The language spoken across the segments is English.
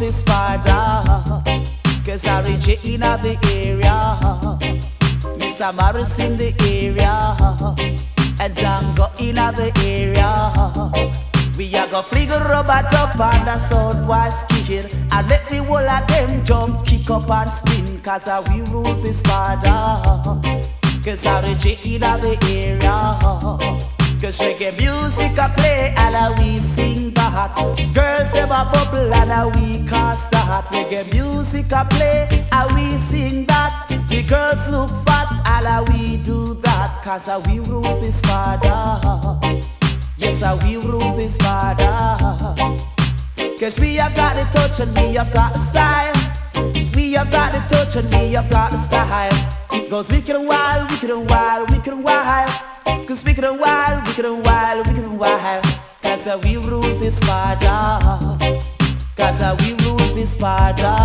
this border. Cause I reach in the area. Miss Amaris in the area. And Django in the area. We are go fling a robot up on the southwest kicking And let the whole of them jump, kick up and spin Cause uh, we rule this border Cause I reach in the area Cause reggae music a play and uh, we sing that Girls them a bubble and uh, we cast that Reggae music a play and we sing that The girls look fat and uh, we do that Cause uh, we rule this border Yes, I will rule this border. Cause we have got the touch and we have got the style. We have got the touch and we have got the style. It goes wicked and wild, wicked and wild, wicked and wild. Cause wicked and wild, wicked and wild, wicked and wild. Cause will rule this border. Cause will rule this border.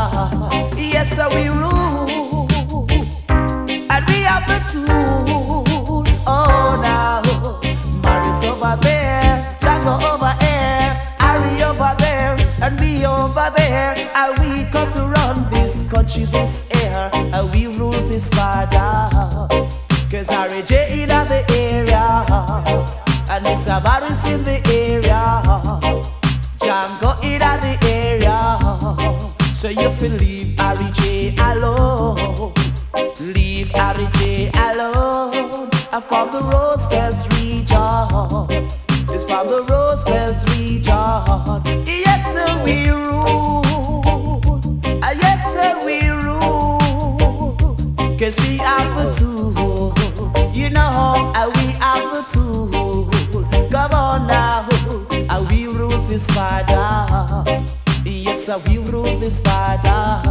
Yes, I will rule. And we have the tool. Oh, now. Maris over there, Django over here, Harry over there, and me over there. And we come to run this country, this this border. Cause Harry J in the area, and Mr. Maris in the area, Django in the area. So you leave Harry J alone, this border.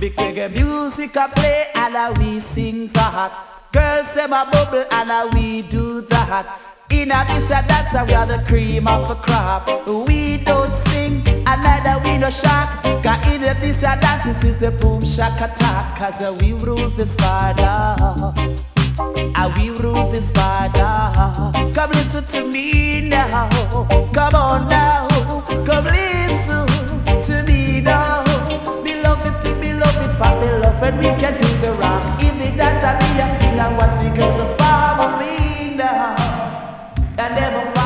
Because music I play and ah, we sing for that. Girls them my bubble and uh, we do that. In a this and that, so we are the cream of the crop. We don't sing and neither we no shock. Cause in a this and that, this is the boom shack attack. Cause we rule this border. Uh, we rule this border. Come listen to me now. Come on now. Come listen to me now. Beloved, beloved, for beloved, we can do the rock. In the dance and we sing and watch the girls are following now. And never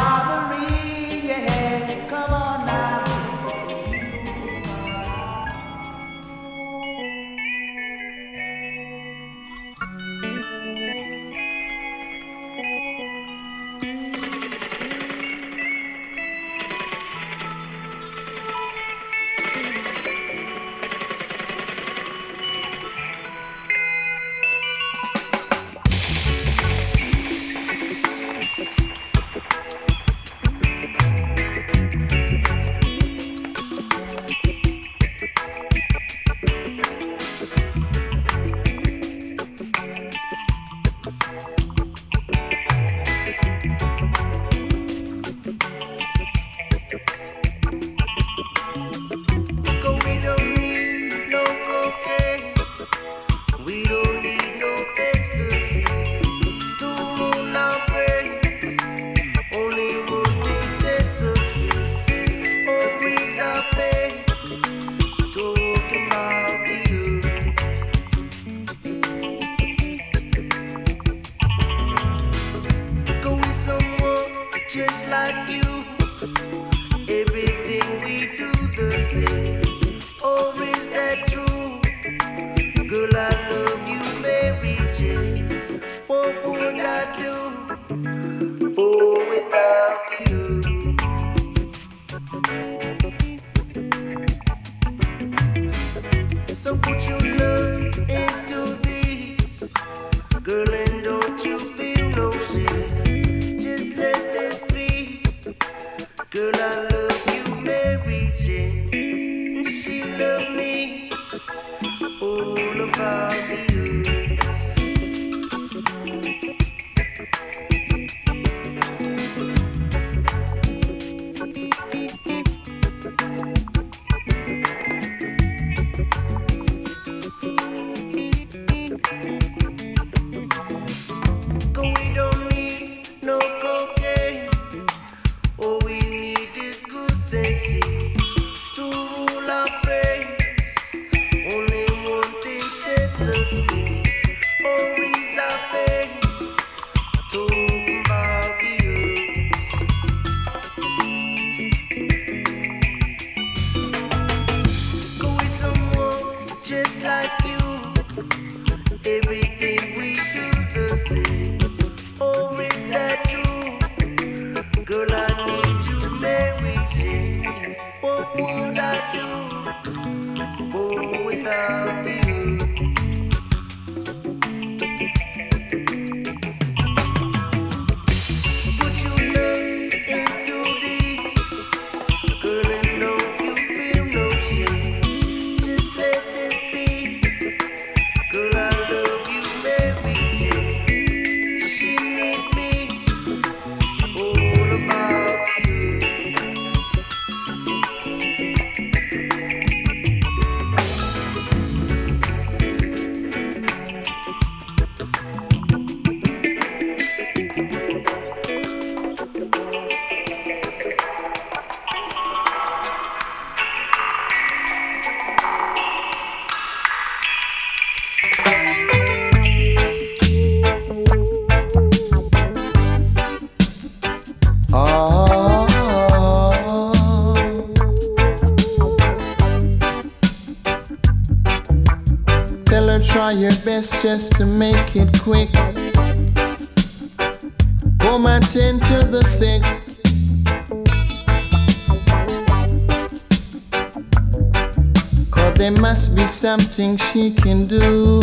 try your best just to make it quick. Come my tend to the sick. Cause there must be something she can do.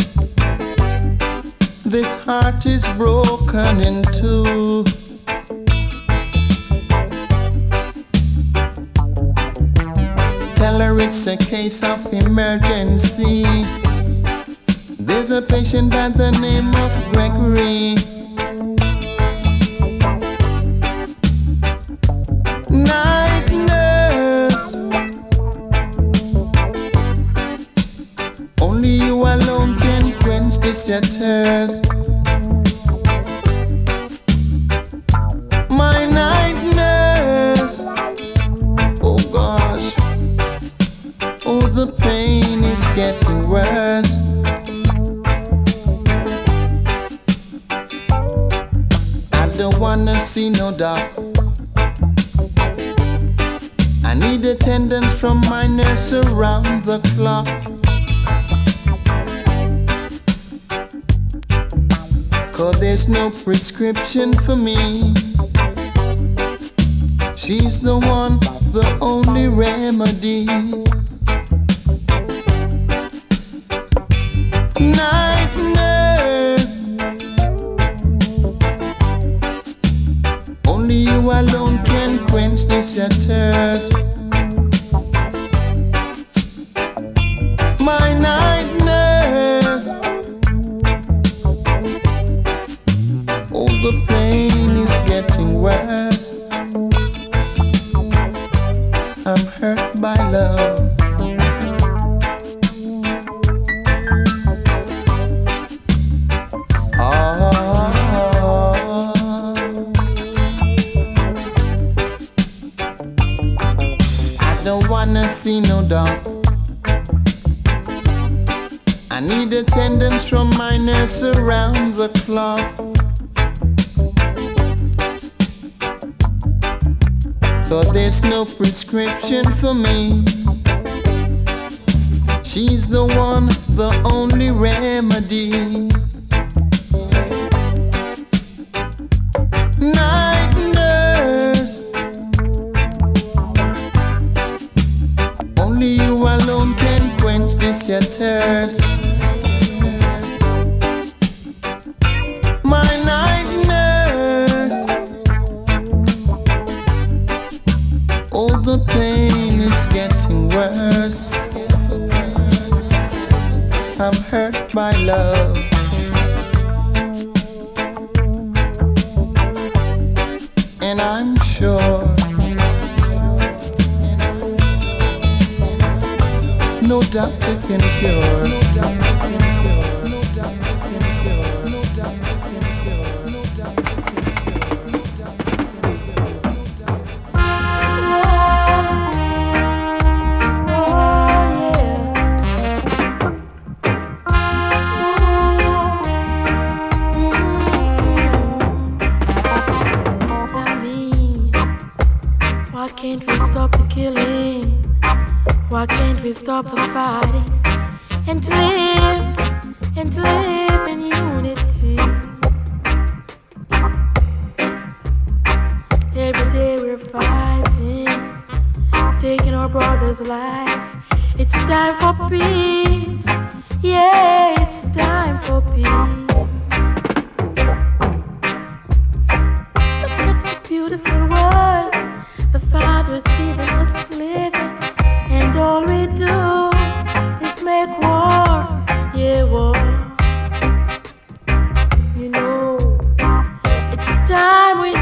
This heart is broken in two. Tell her it's a case of emergency. There's a patient by the name of Gregory. prescription for me. She's the one, the only remedy. time we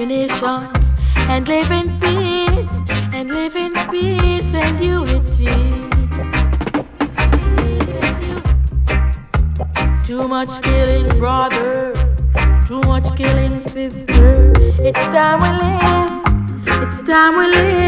discriminations and live in peace and live in peace and unity. Too much killing, brother. Too much killing, sister. It's time we live. It's time we live.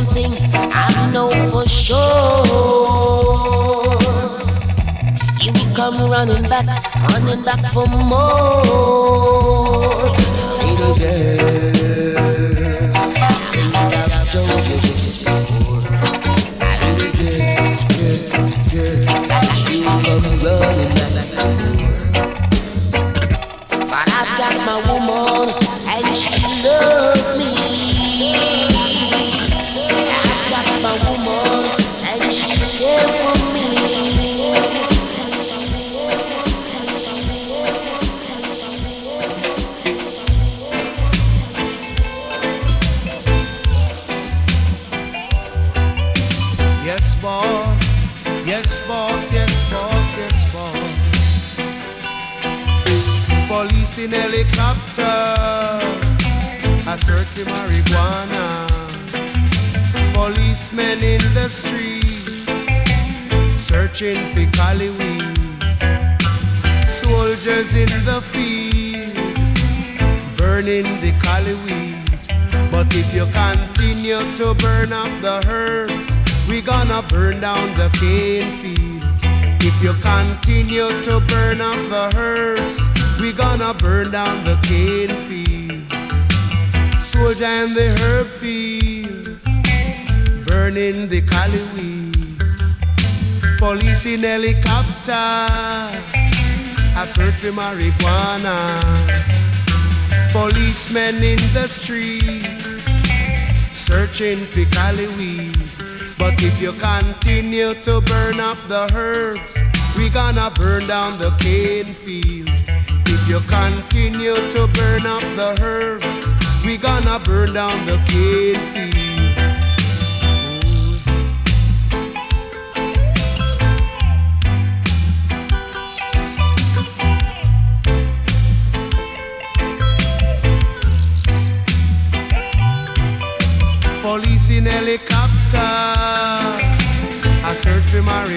one thing I know for sure. You will come running back, running back for more. Little girl. Searching for. Soldiers in the field. Burning the cali weed. But if you continue to burn up the herbs, we gonna burn down the cane fields. If you continue to burn up the herbs, we gonna burn down the cane fields. Soldier in the herb field, burning the cali weed. Police in helicopter, I search for marijuana. Policemen in the streets searching for cali weed. But if you continue to burn up the herbs, we gonna burn down the cane field. If you continue to burn up the herbs, we gonna burn down the cane fields.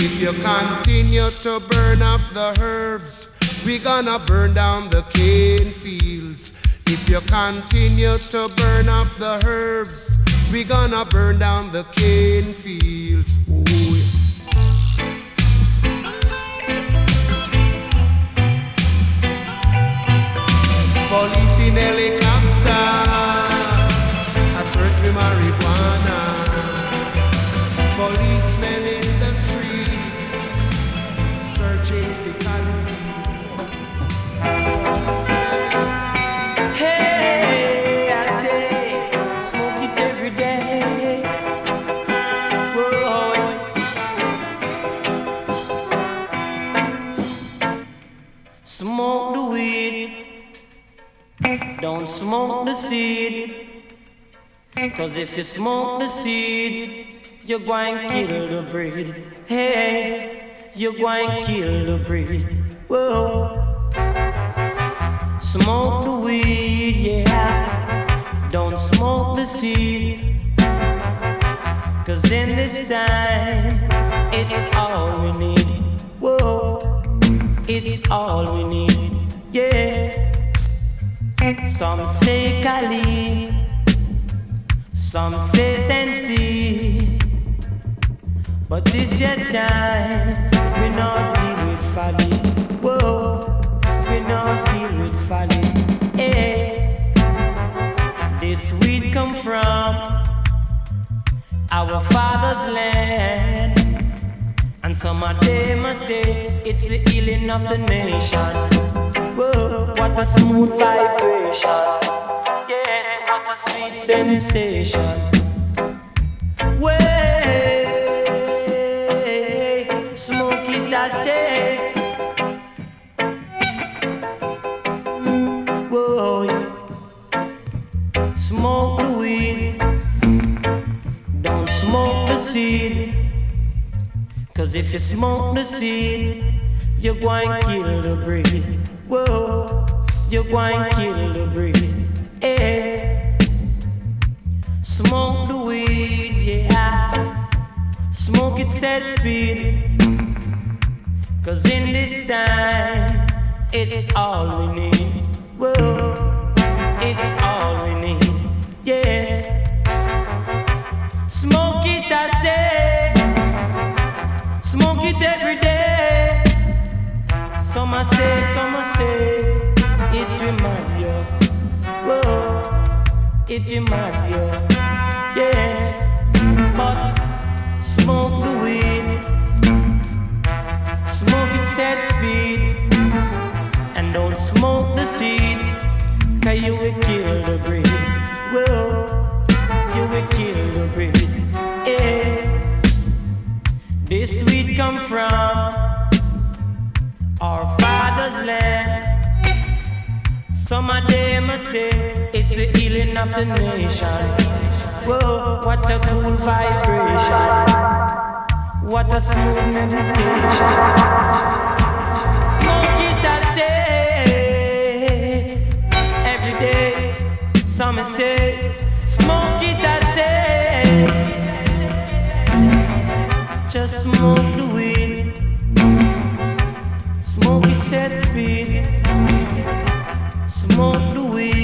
If you continue to burn up the herbs, we gonna burn down the cane fields. If you continue to burn up the herbs, we gonna burn down the cane fields. Ooh, yeah. Police in helicopter, Cause if you smoke the seed, you're going to kill the breed. Hey, you're going to kill the breed. Whoa. Smoke the weed, yeah. Don't smoke the seed. Cause in this time, it's all we need. Whoa, it's all we need, yeah. Some say some say Sensi. But this your time, we not deal with folly. Whoa, we not deal with folly. Hey, eh, this weed come from our father's land. And some of them must say it's the healing of the nation. Whoa, what a smooth vibration. Sweet sensation. Way, smoke it, I say. Whoa, yeah. Smoke the weed, don't smoke the seed. Cause if you smoke the seed, you're going to kill the breed. Whoa, you're going to kill the breed. Eh. Smoke the weed, yeah. Smoke it, set speed. Cause in this time, it's all we need. Whoa, it's all we need. Yes. Smoke it, I say. Smoke it every day. Some I say, some I say. It remind you. Whoa, it remind you. This weed come from our. Some of them say it's the healing of the nation. Whoa, what a cool vibration. What a smooth meditation. Smoke it, I say. Every day, some say, smoke it, I say. Just smoke the weed. Smoke it, speed. Smoke the weed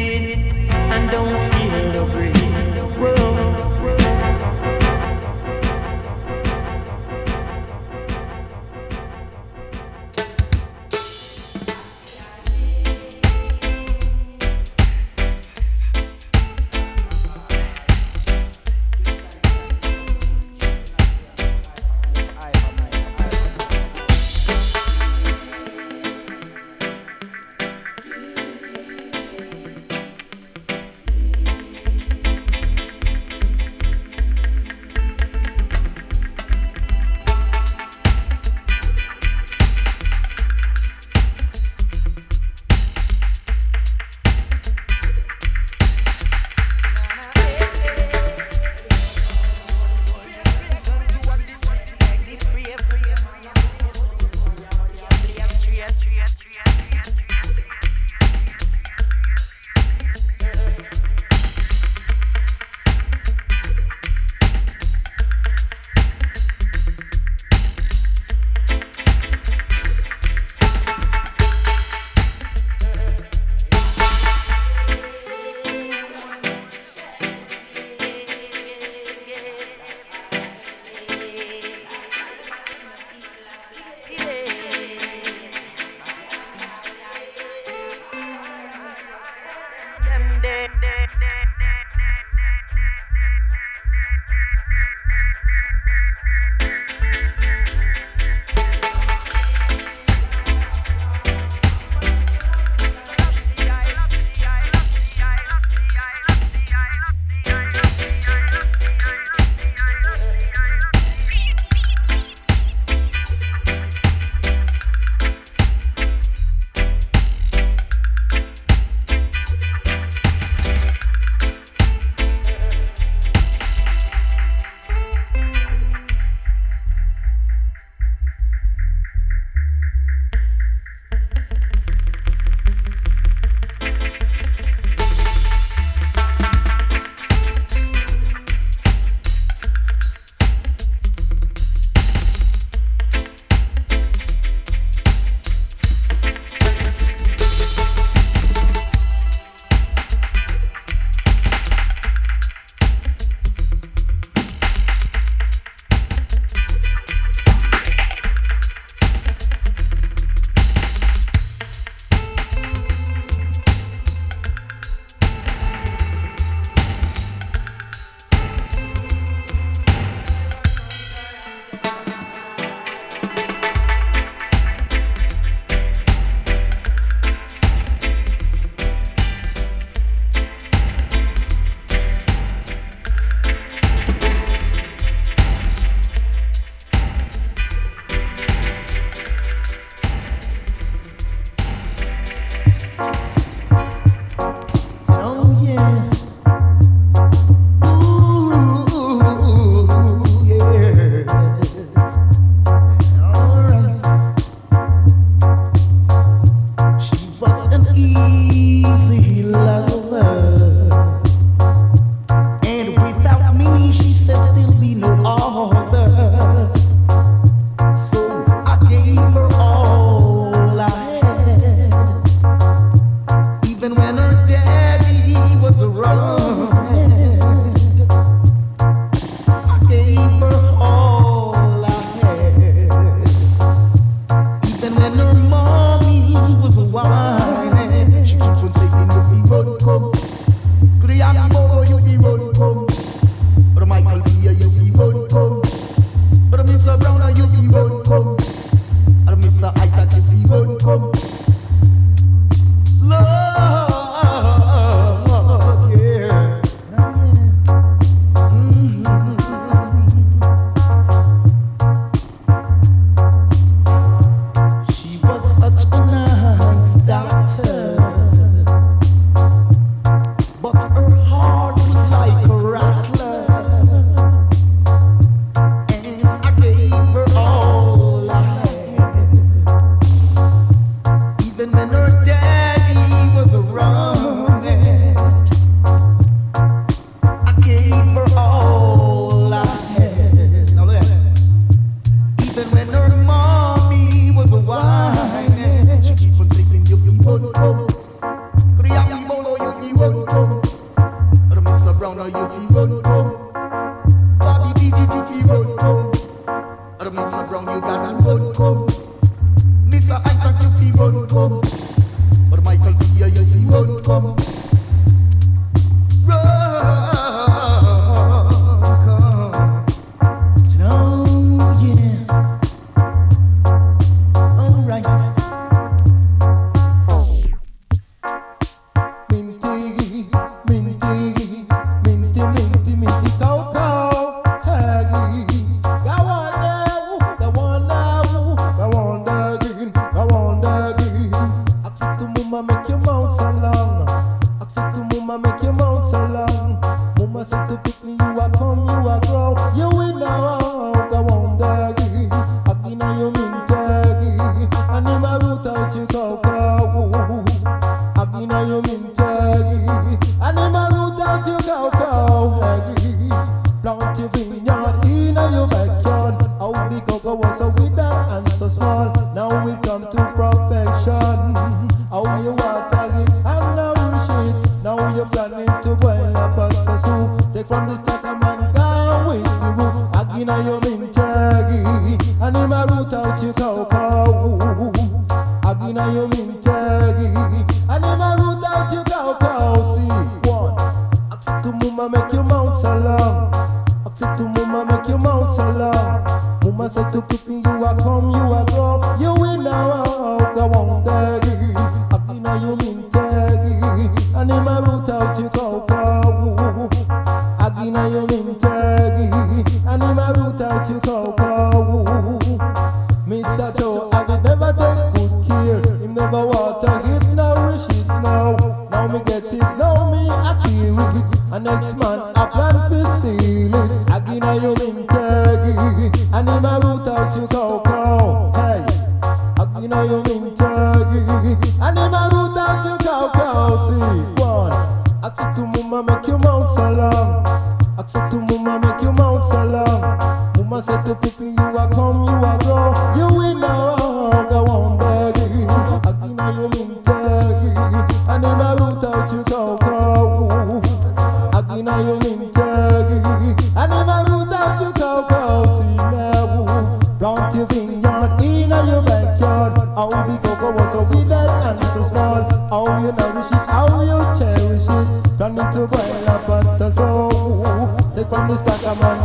Bis ich verstanden habe, ich war für Komplikationen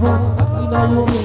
mehr Länder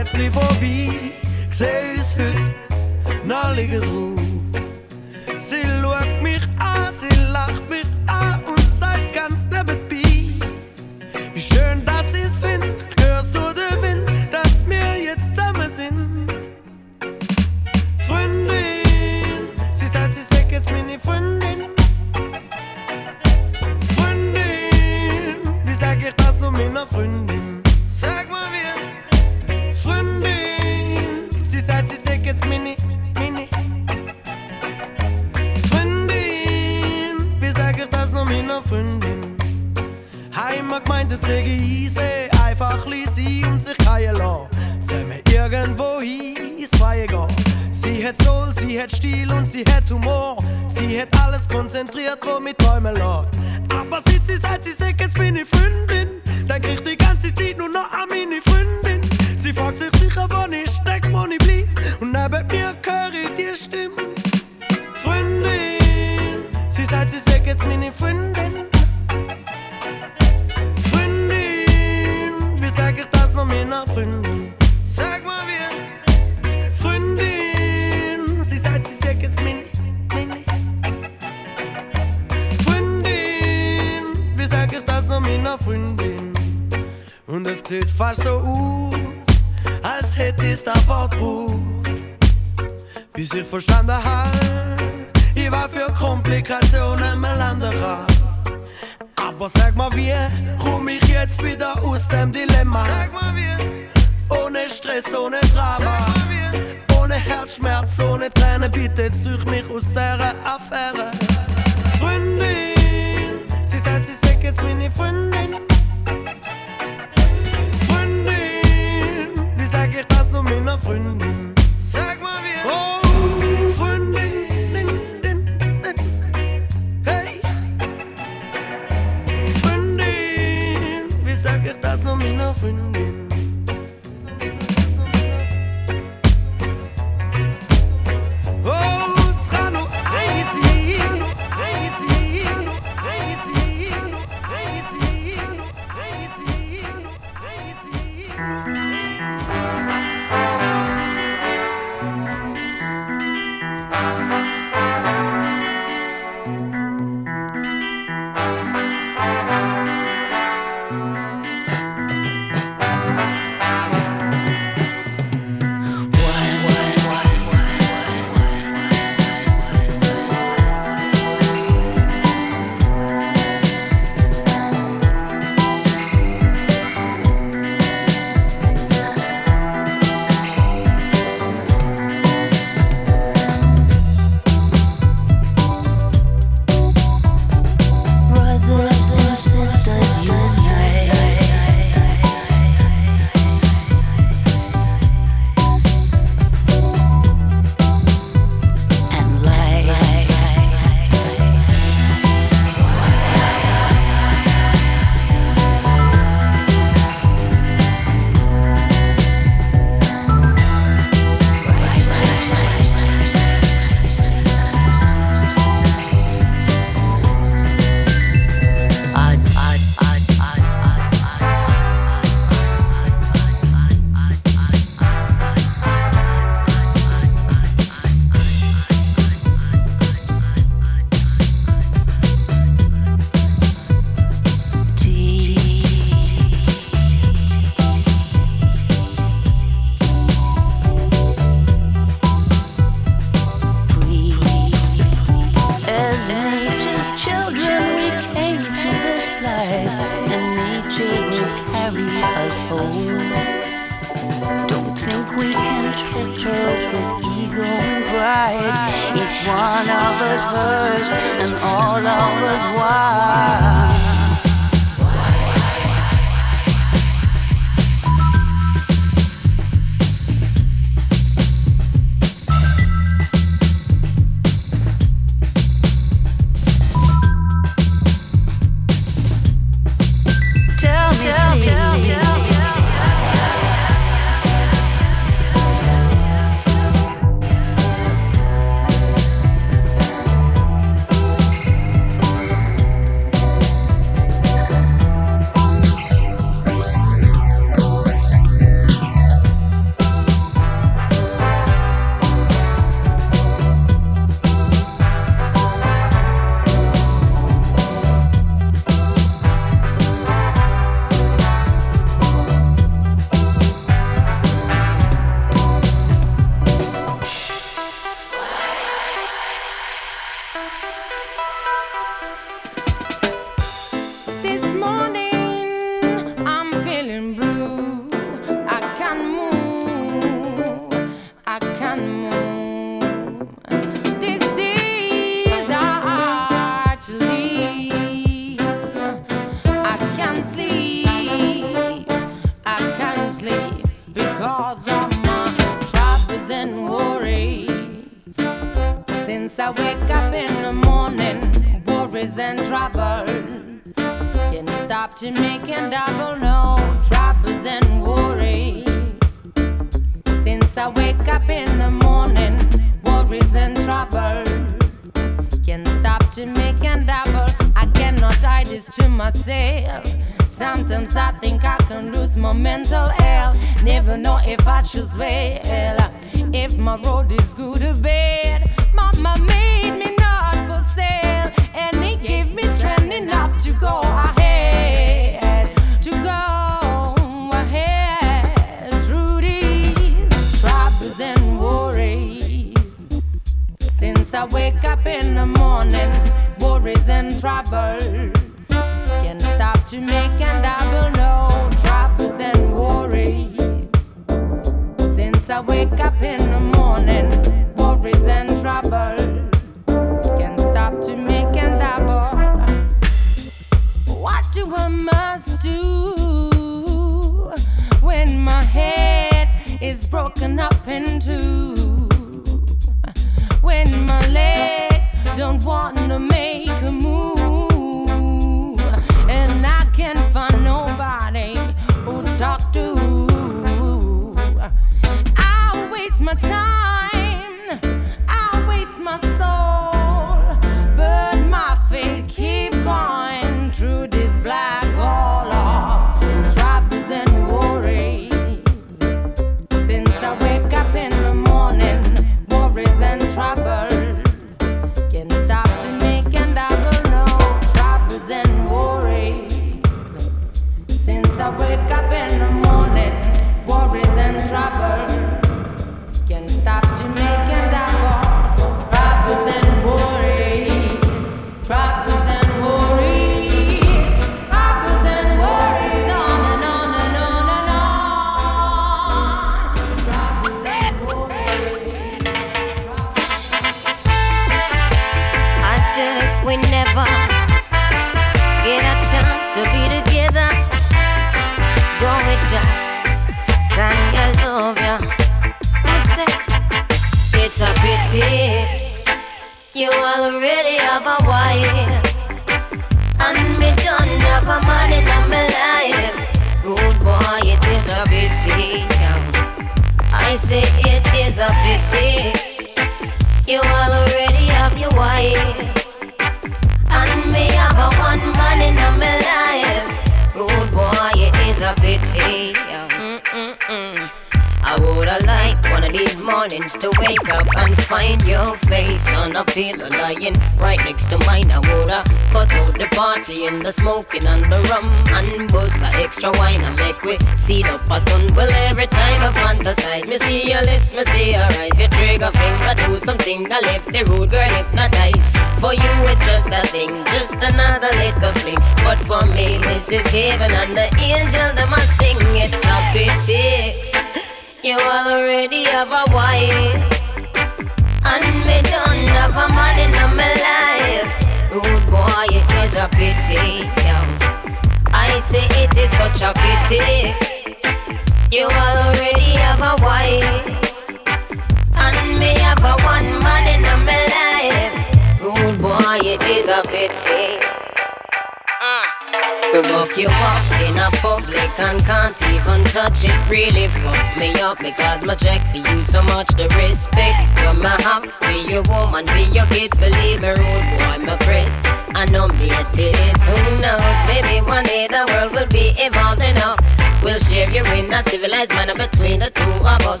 realize man between the two of us.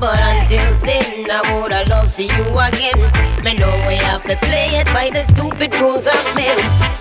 But until then, I woulda loved to see you again. Me know we have to play it by the stupid rules of men.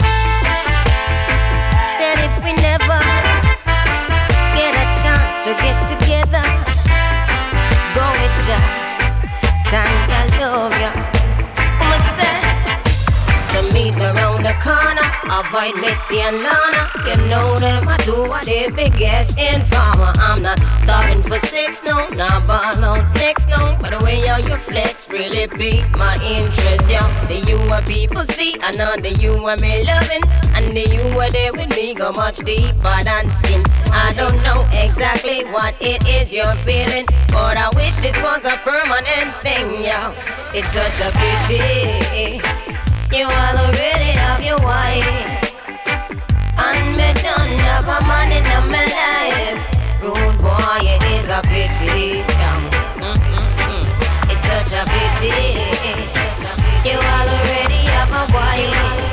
fight Betsy and Lana. You know that I do what they biggest informer. I'm not starving for sex, no, not ball on next, no. By the way, how you flex really beat my interest, yeah. The you are people see, I know the you are me loving, and the you are there with me go much deeper than skin. I don't know exactly what it is you're feeling, but I wish this was a permanent thing, yeah. It's such a pity. You all already have your wife and me don't have a man in my life. Rude boy, it is mm, mm, mm. a pity. It's such a pity. You already have a boy.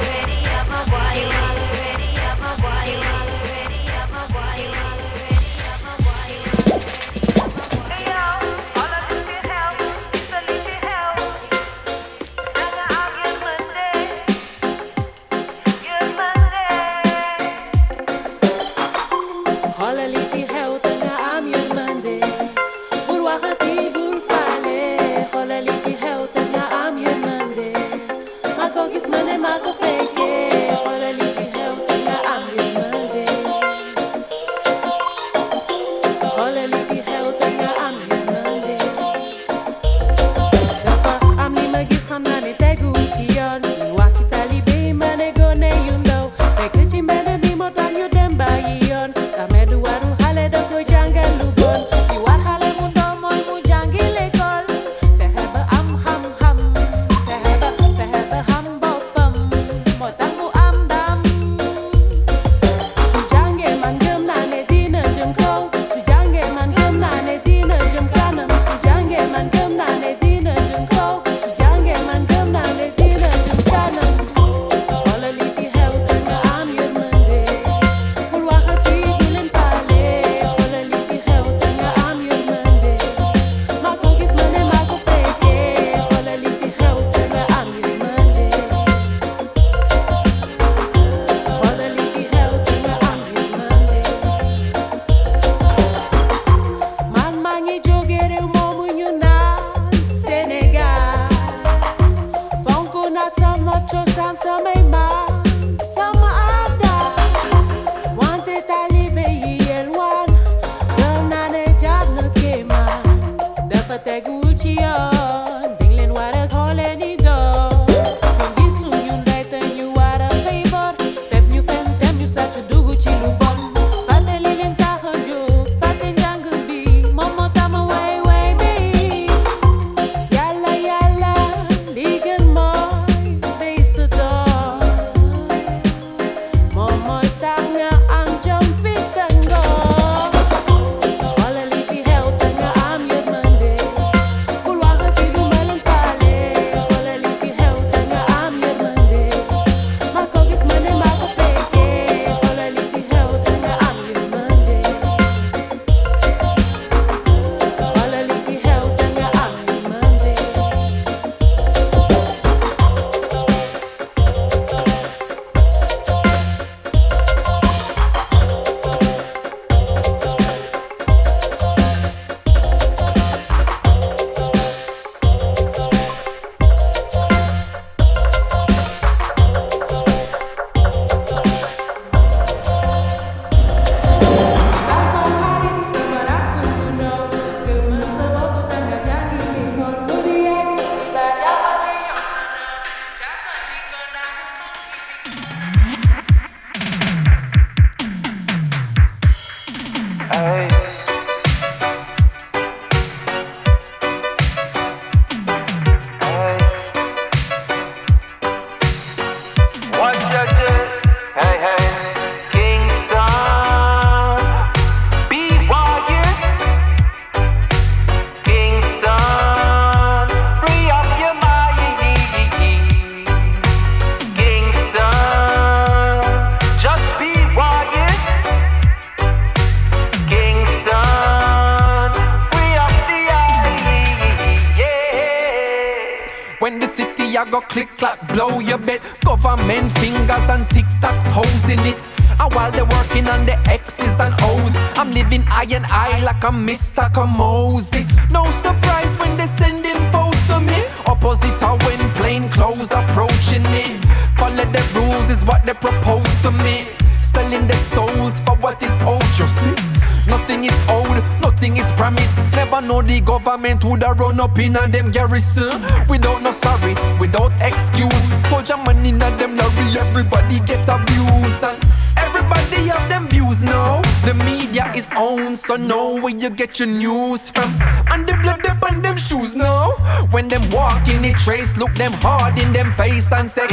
Your news from. And the blood up on them shoes now. When them walk in the trace, look them hard in them face and say,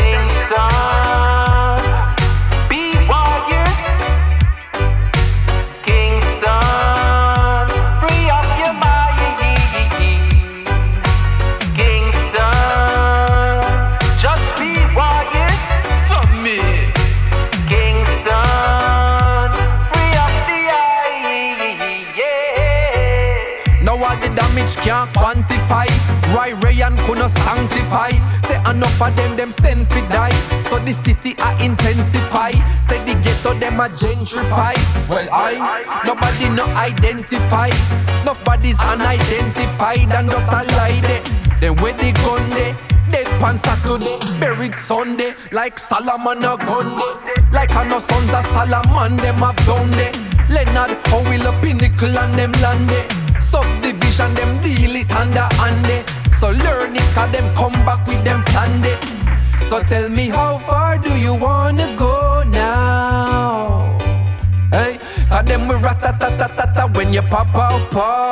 the city I intensify. Say the ghetto them a gentrify. Well I, nobody no identify. Nobody's unidentified and just a lie there. Then where the gun there? Dead pan Saturday, buried Sunday, like Solomon a gun Like I know sons of Solomon, them have done there. Leonard Howell a pinnacle and them land there. Subdivision, them deal it under hand So learn it, cause them come back with them plan it. So tell me how far do you wanna go now? Hey, cause them we rat ta ta ta when you pop out, pow,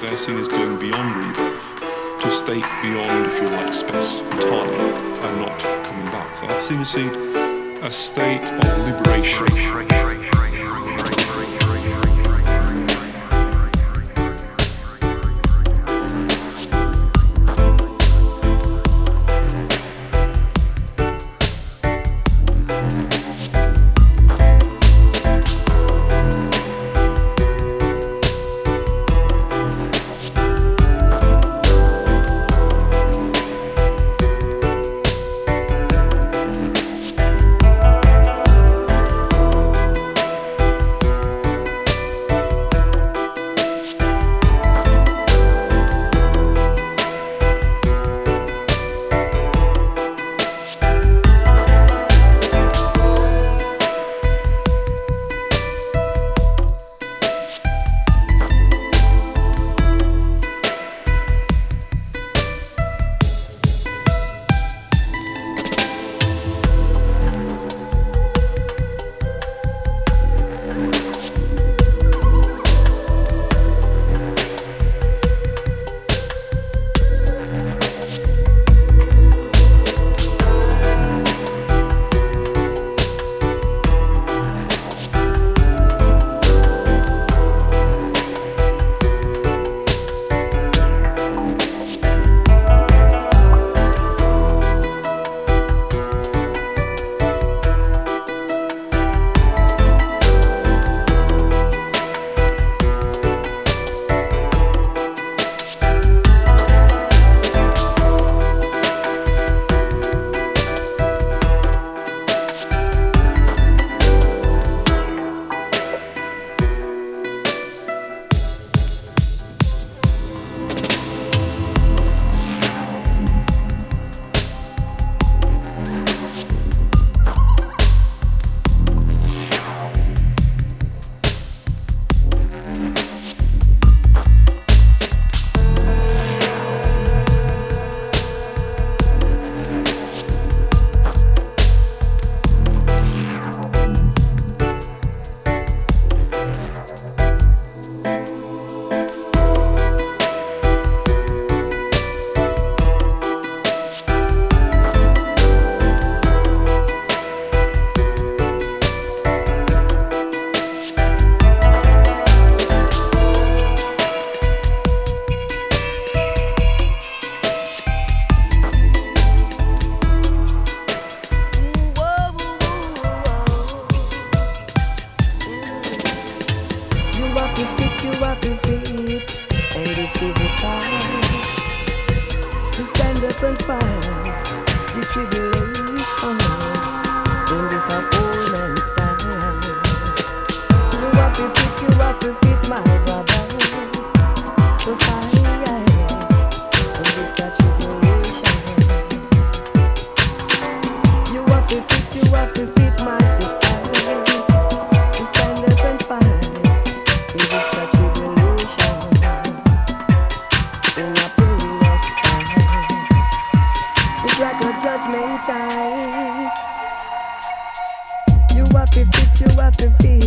they're seen as going beyond rebirth to state beyond, if you like, space and time and not coming back. That seems to be a state of liberation. to feel.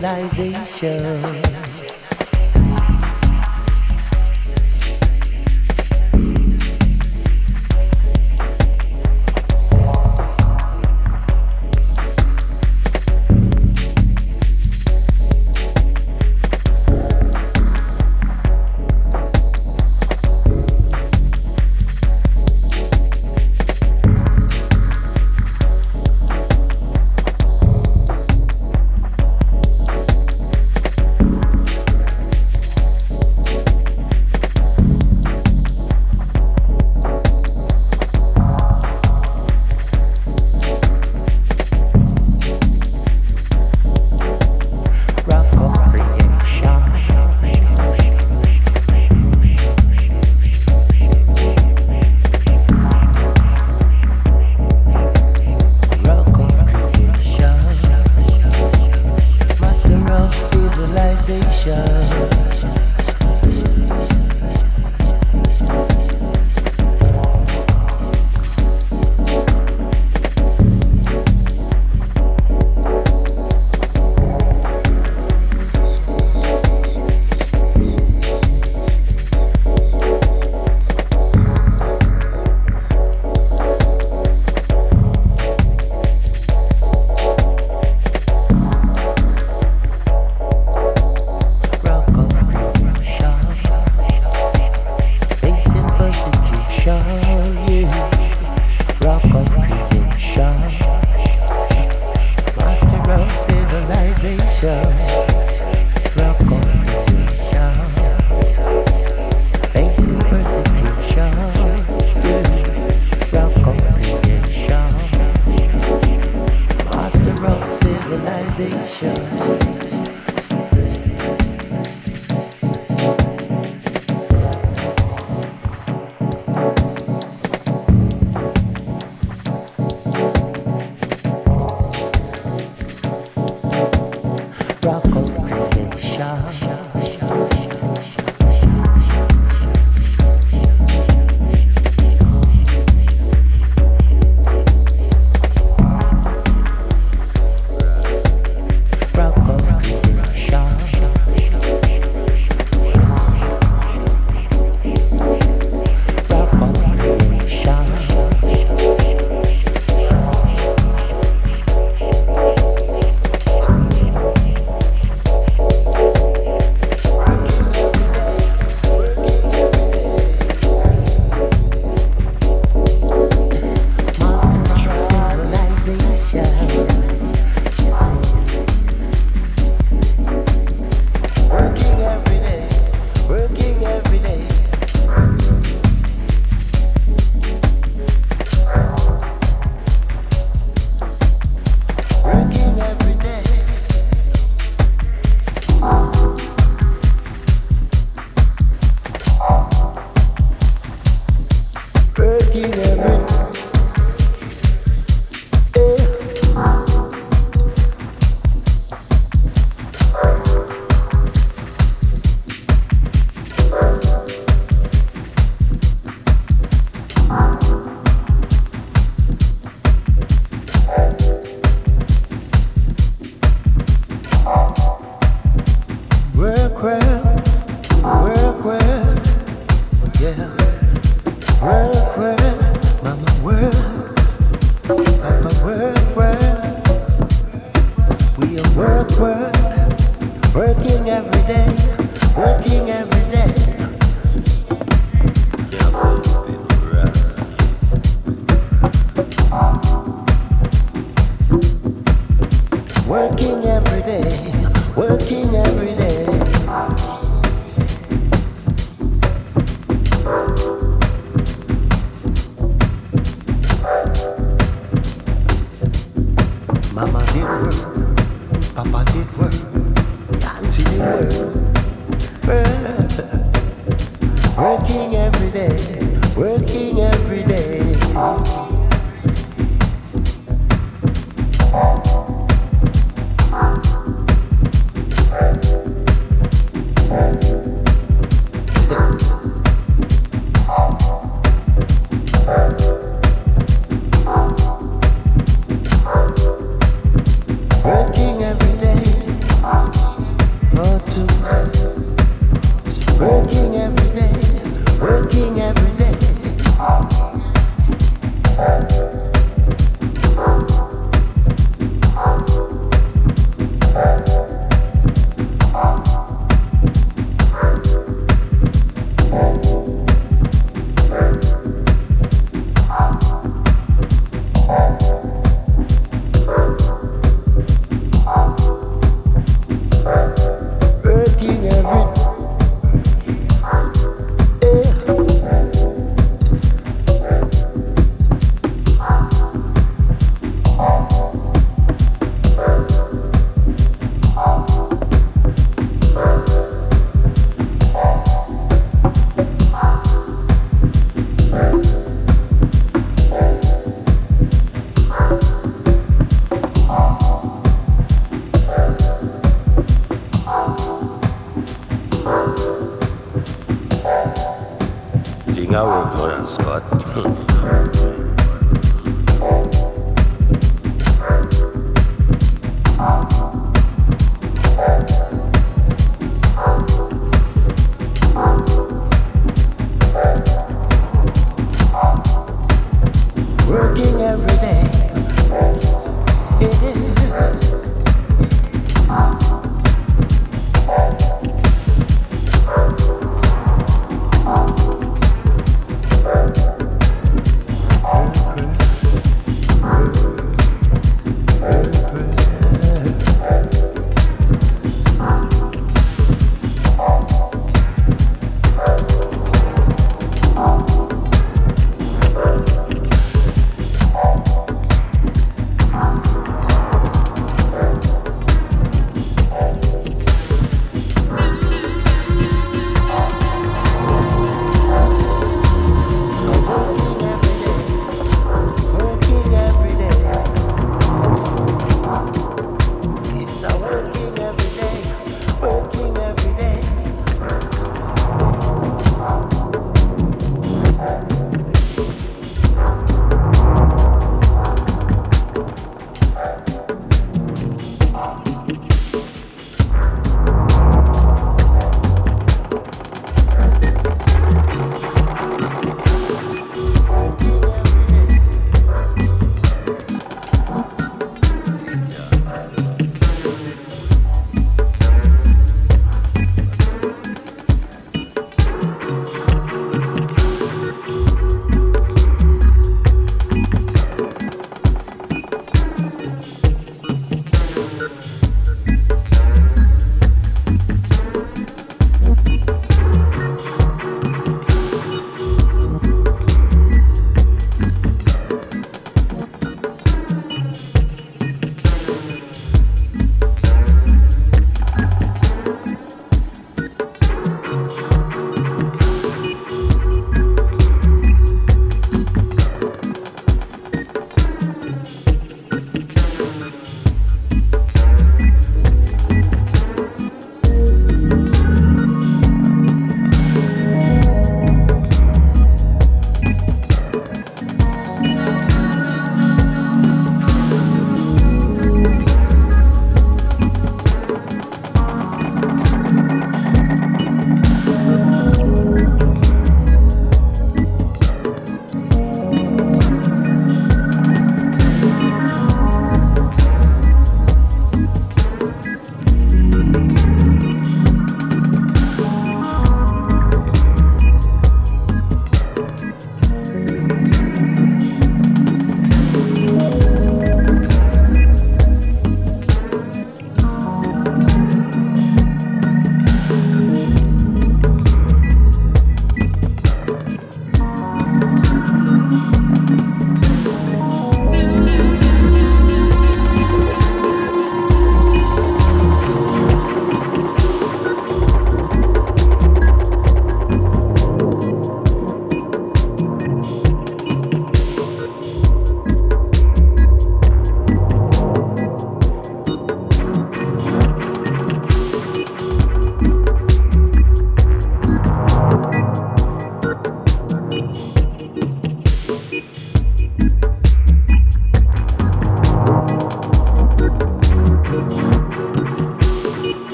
realization.